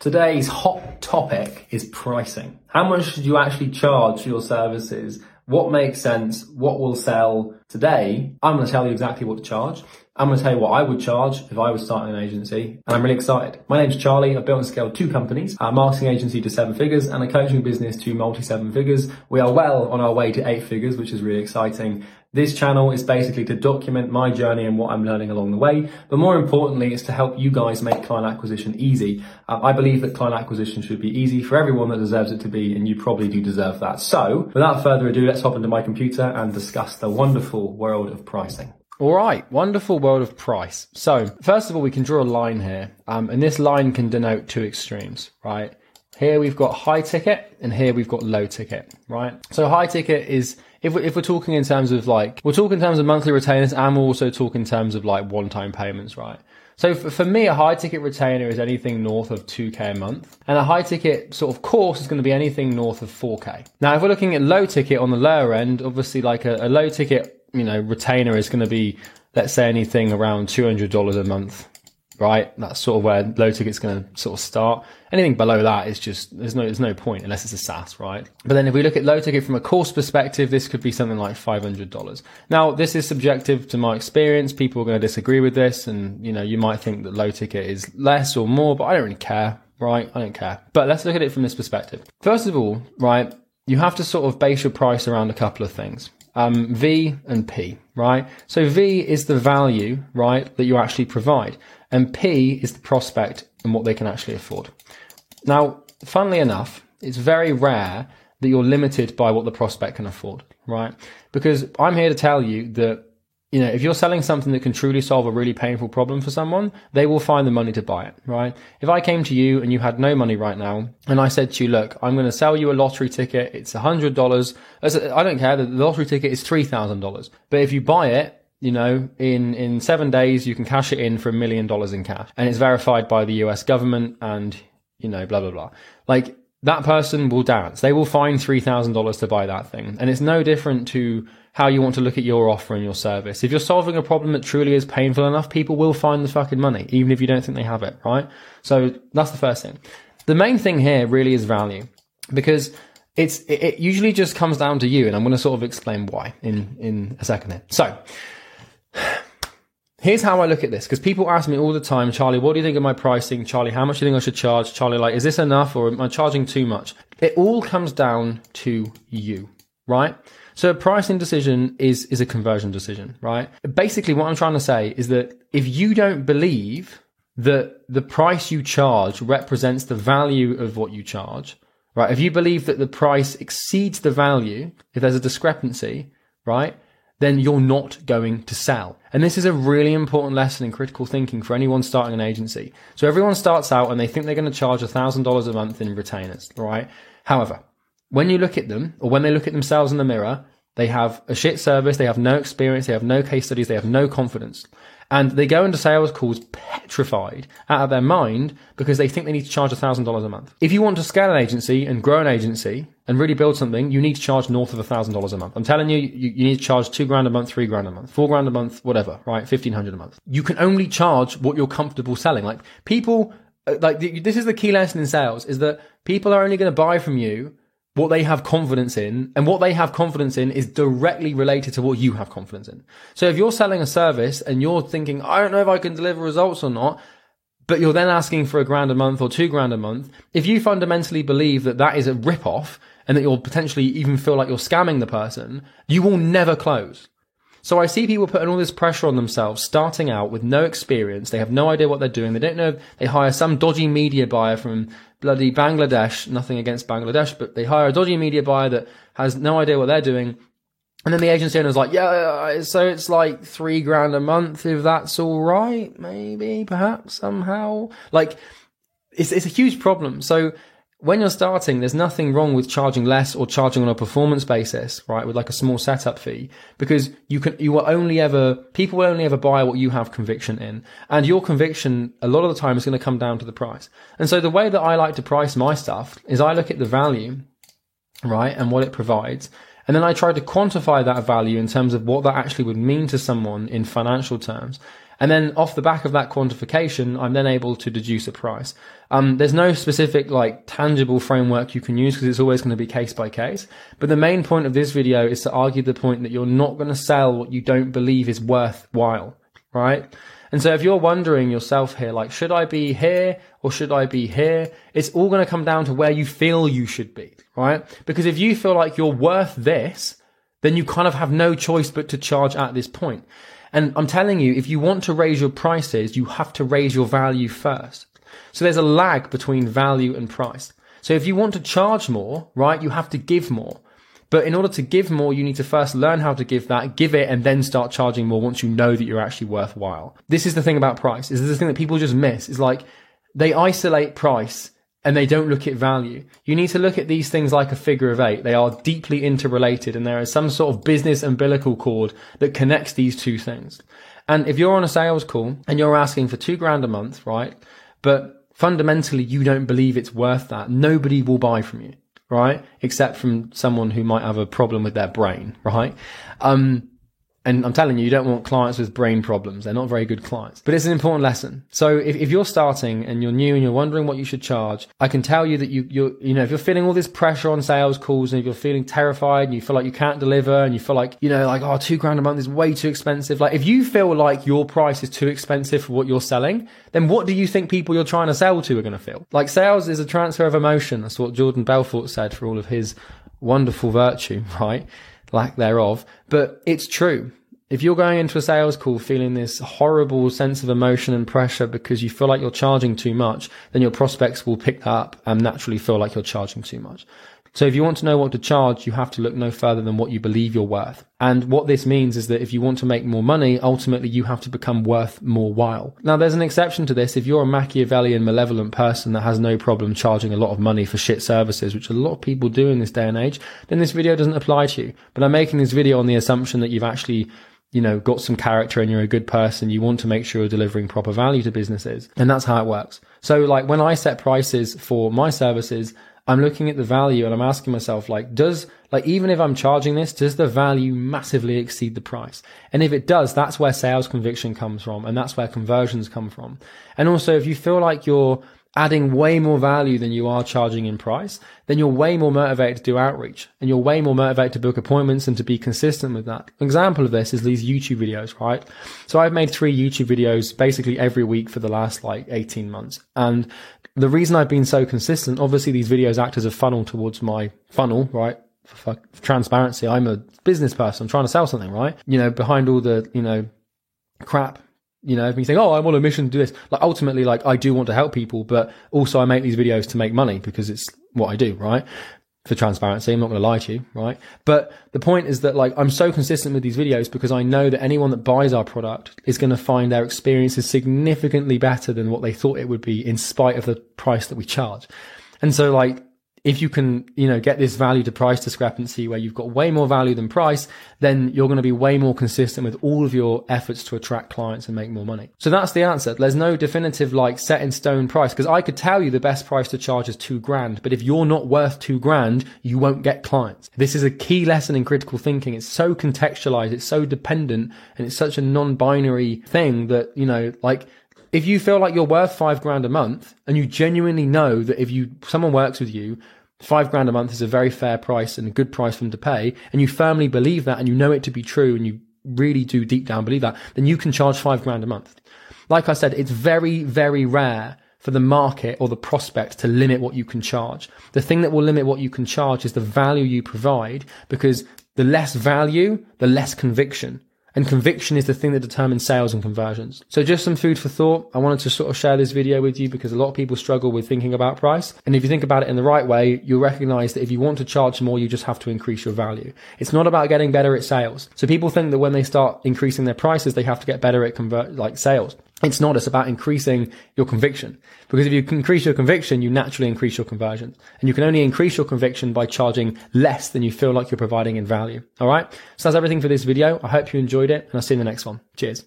Today's hot topic is pricing. How much should you actually charge for your services? What makes sense? What will sell today? I'm going to tell you exactly what to charge. I'm going to tell you what I would charge if I was starting an agency, and I'm really excited. My name's Charlie. I've built and scaled two companies, a marketing agency to seven figures and a coaching business to multi seven figures. We are well on our way to eight figures, which is really exciting. This channel is basically to document my journey and what I'm learning along the way, but more importantly, it's to help you guys make client acquisition easy. Uh, I believe that client acquisition should be easy for everyone that deserves it to be, and you probably do deserve that. So, without further ado, let's hop into my computer and discuss the wonderful world of pricing. All right, wonderful world of price. So, first of all, we can draw a line here, um, and this line can denote two extremes, right? Here we've got high ticket, and here we've got low ticket, right? So, high ticket is if we're, if we're talking in terms of like we're talking in terms of monthly retainers, and we're also talking in terms of like one-time payments, right? So for, for me, a high ticket retainer is anything north of 2k a month, and a high ticket sort of course is going to be anything north of 4k. Now, if we're looking at low ticket on the lower end, obviously like a, a low ticket you know, retainer is going to be, let's say anything around $200 a month, right? That's sort of where low ticket's going to sort of start. Anything below that is just, there's no, there's no point unless it's a SaaS, right? But then if we look at low ticket from a course perspective, this could be something like $500. Now, this is subjective to my experience. People are going to disagree with this. And, you know, you might think that low ticket is less or more, but I don't really care, right? I don't care. But let's look at it from this perspective. First of all, right? You have to sort of base your price around a couple of things um, V and P, right? So V is the value, right, that you actually provide, and P is the prospect and what they can actually afford. Now, funnily enough, it's very rare that you're limited by what the prospect can afford, right? Because I'm here to tell you that you know, if you're selling something that can truly solve a really painful problem for someone, they will find the money to buy it, right? If I came to you and you had no money right now and I said to you, look, I'm going to sell you a lottery ticket. It's a hundred dollars. I don't care. The lottery ticket is $3,000. But if you buy it, you know, in, in seven days, you can cash it in for a million dollars in cash and it's verified by the US government and, you know, blah, blah, blah. Like that person will dance. They will find $3,000 to buy that thing. And it's no different to how you want to look at your offer and your service. If you're solving a problem that truly is painful enough, people will find the fucking money, even if you don't think they have it, right? So that's the first thing. The main thing here really is value because it's, it usually just comes down to you. And I'm going to sort of explain why in, in a second here. So Here's how I look at this because people ask me all the time, Charlie, what do you think of my pricing? Charlie, how much do you think I should charge? Charlie, like, is this enough or am I charging too much? It all comes down to you, right? So a pricing decision is, is a conversion decision, right? Basically, what I'm trying to say is that if you don't believe that the price you charge represents the value of what you charge, right? If you believe that the price exceeds the value, if there's a discrepancy, right? Then you're not going to sell. And this is a really important lesson in critical thinking for anyone starting an agency. So everyone starts out and they think they're going to charge $1,000 a month in retainers, right? However, when you look at them or when they look at themselves in the mirror, they have a shit service, they have no experience, they have no case studies, they have no confidence. And they go into sales calls petrified out of their mind because they think they need to charge $1,000 a month. If you want to scale an agency and grow an agency and really build something, you need to charge north of $1,000 a month. I'm telling you, you, you, need to charge two grand a month, three grand a month, four grand a month, whatever, right? 1500 a month. You can only charge what you're comfortable selling. Like people, uh, like this is the key lesson in sales is that people are only going to buy from you what they have confidence in and what they have confidence in is directly related to what you have confidence in. So if you're selling a service and you're thinking, I don't know if I can deliver results or not, but you're then asking for a grand a month or two grand a month, if you fundamentally believe that that is a rip off and that you'll potentially even feel like you're scamming the person, you will never close. So I see people putting all this pressure on themselves, starting out with no experience. They have no idea what they're doing. They don't know. They hire some dodgy media buyer from bloody Bangladesh. Nothing against Bangladesh, but they hire a dodgy media buyer that has no idea what they're doing. And then the agency owner's like, yeah, uh, so it's like three grand a month if that's all right, maybe, perhaps, somehow. Like, it's, it's a huge problem. So when you're starting, there's nothing wrong with charging less or charging on a performance basis, right? With like a small setup fee, because you can, you will only ever, people will only ever buy what you have conviction in. And your conviction, a lot of the time, is going to come down to the price. And so the way that I like to price my stuff is I look at the value, right? And what it provides. And then I try to quantify that value in terms of what that actually would mean to someone in financial terms. And then off the back of that quantification, I'm then able to deduce a price. Um, there's no specific like tangible framework you can use because it's always going to be case by case. But the main point of this video is to argue the point that you're not going to sell what you don't believe is worthwhile, right? And so if you're wondering yourself here, like, should I be here or should I be here? It's all going to come down to where you feel you should be, right? Because if you feel like you're worth this, then you kind of have no choice but to charge at this point. And I'm telling you, if you want to raise your prices, you have to raise your value first. So there's a lag between value and price. So if you want to charge more, right, you have to give more. But in order to give more, you need to first learn how to give that, give it, and then start charging more once you know that you're actually worthwhile. This is the thing about price. Is this thing that people just miss? Is like they isolate price and they don't look at value. You need to look at these things like a figure of eight. They are deeply interrelated and there is some sort of business umbilical cord that connects these two things. And if you're on a sales call and you're asking for two grand a month, right? But fundamentally you don't believe it's worth that, nobody will buy from you right? Except from someone who might have a problem with their brain, right? Um, and I'm telling you, you don't want clients with brain problems. They're not very good clients. But it's an important lesson. So if, if you're starting and you're new and you're wondering what you should charge, I can tell you that you, you're, you know, if you're feeling all this pressure on sales calls and if you're feeling terrified and you feel like you can't deliver and you feel like, you know, like, oh, two grand a month is way too expensive. Like if you feel like your price is too expensive for what you're selling, then what do you think people you're trying to sell to are going to feel? Like sales is a transfer of emotion. That's what Jordan Belfort said for all of his wonderful virtue, right? Lack thereof. But it's true. If you're going into a sales call feeling this horrible sense of emotion and pressure because you feel like you're charging too much, then your prospects will pick that up and naturally feel like you're charging too much. So if you want to know what to charge, you have to look no further than what you believe you're worth. And what this means is that if you want to make more money, ultimately you have to become worth more while. Now there's an exception to this. If you're a Machiavellian malevolent person that has no problem charging a lot of money for shit services, which a lot of people do in this day and age, then this video doesn't apply to you. But I'm making this video on the assumption that you've actually you know, got some character and you're a good person, you want to make sure you're delivering proper value to businesses. And that's how it works. So like when I set prices for my services, I'm looking at the value and I'm asking myself, like, does, like, even if I'm charging this, does the value massively exceed the price? And if it does, that's where sales conviction comes from and that's where conversions come from. And also, if you feel like you're, adding way more value than you are charging in price, then you're way more motivated to do outreach and you're way more motivated to book appointments and to be consistent with that. An example of this is these YouTube videos, right? So I've made three YouTube videos basically every week for the last like 18 months. And the reason I've been so consistent, obviously these videos act as a funnel towards my funnel, right? For, for transparency, I'm a business person I'm trying to sell something, right? You know, behind all the, you know, crap you know, me saying, "Oh, I'm on a mission to do this." Like ultimately, like I do want to help people, but also I make these videos to make money because it's what I do, right? For transparency, I'm not going to lie to you, right? But the point is that like I'm so consistent with these videos because I know that anyone that buys our product is going to find their experiences significantly better than what they thought it would be, in spite of the price that we charge. And so, like, if you can, you know, get this value to price discrepancy where you've got way more value than price, then you're going to be way more consistent with all of your efforts to attract clients and make more money. So that's the answer. There's no definitive like set in stone price because I could tell you the best price to charge is two grand, but if you're not worth two grand, you won't get clients. This is a key lesson in critical thinking. It's so contextualized. It's so dependent and it's such a non-binary thing that, you know, like if you feel like you're worth five grand a month and you genuinely know that if you someone works with you five grand a month is a very fair price and a good price for them to pay and you firmly believe that and you know it to be true and you really do deep down believe that then you can charge five grand a month. Like i said it's very very rare for the market or the prospect to limit what you can charge. The thing that will limit what you can charge is the value you provide because the less value the less conviction and conviction is the thing that determines sales and conversions. So just some food for thought. I wanted to sort of share this video with you because a lot of people struggle with thinking about price. And if you think about it in the right way, you'll recognize that if you want to charge more, you just have to increase your value. It's not about getting better at sales. So people think that when they start increasing their prices, they have to get better at convert, like sales. It's not. It's about increasing your conviction. Because if you increase your conviction, you naturally increase your conversions. And you can only increase your conviction by charging less than you feel like you're providing in value. All right. So that's everything for this video. I hope you enjoyed it and I'll see you in the next one. Cheers.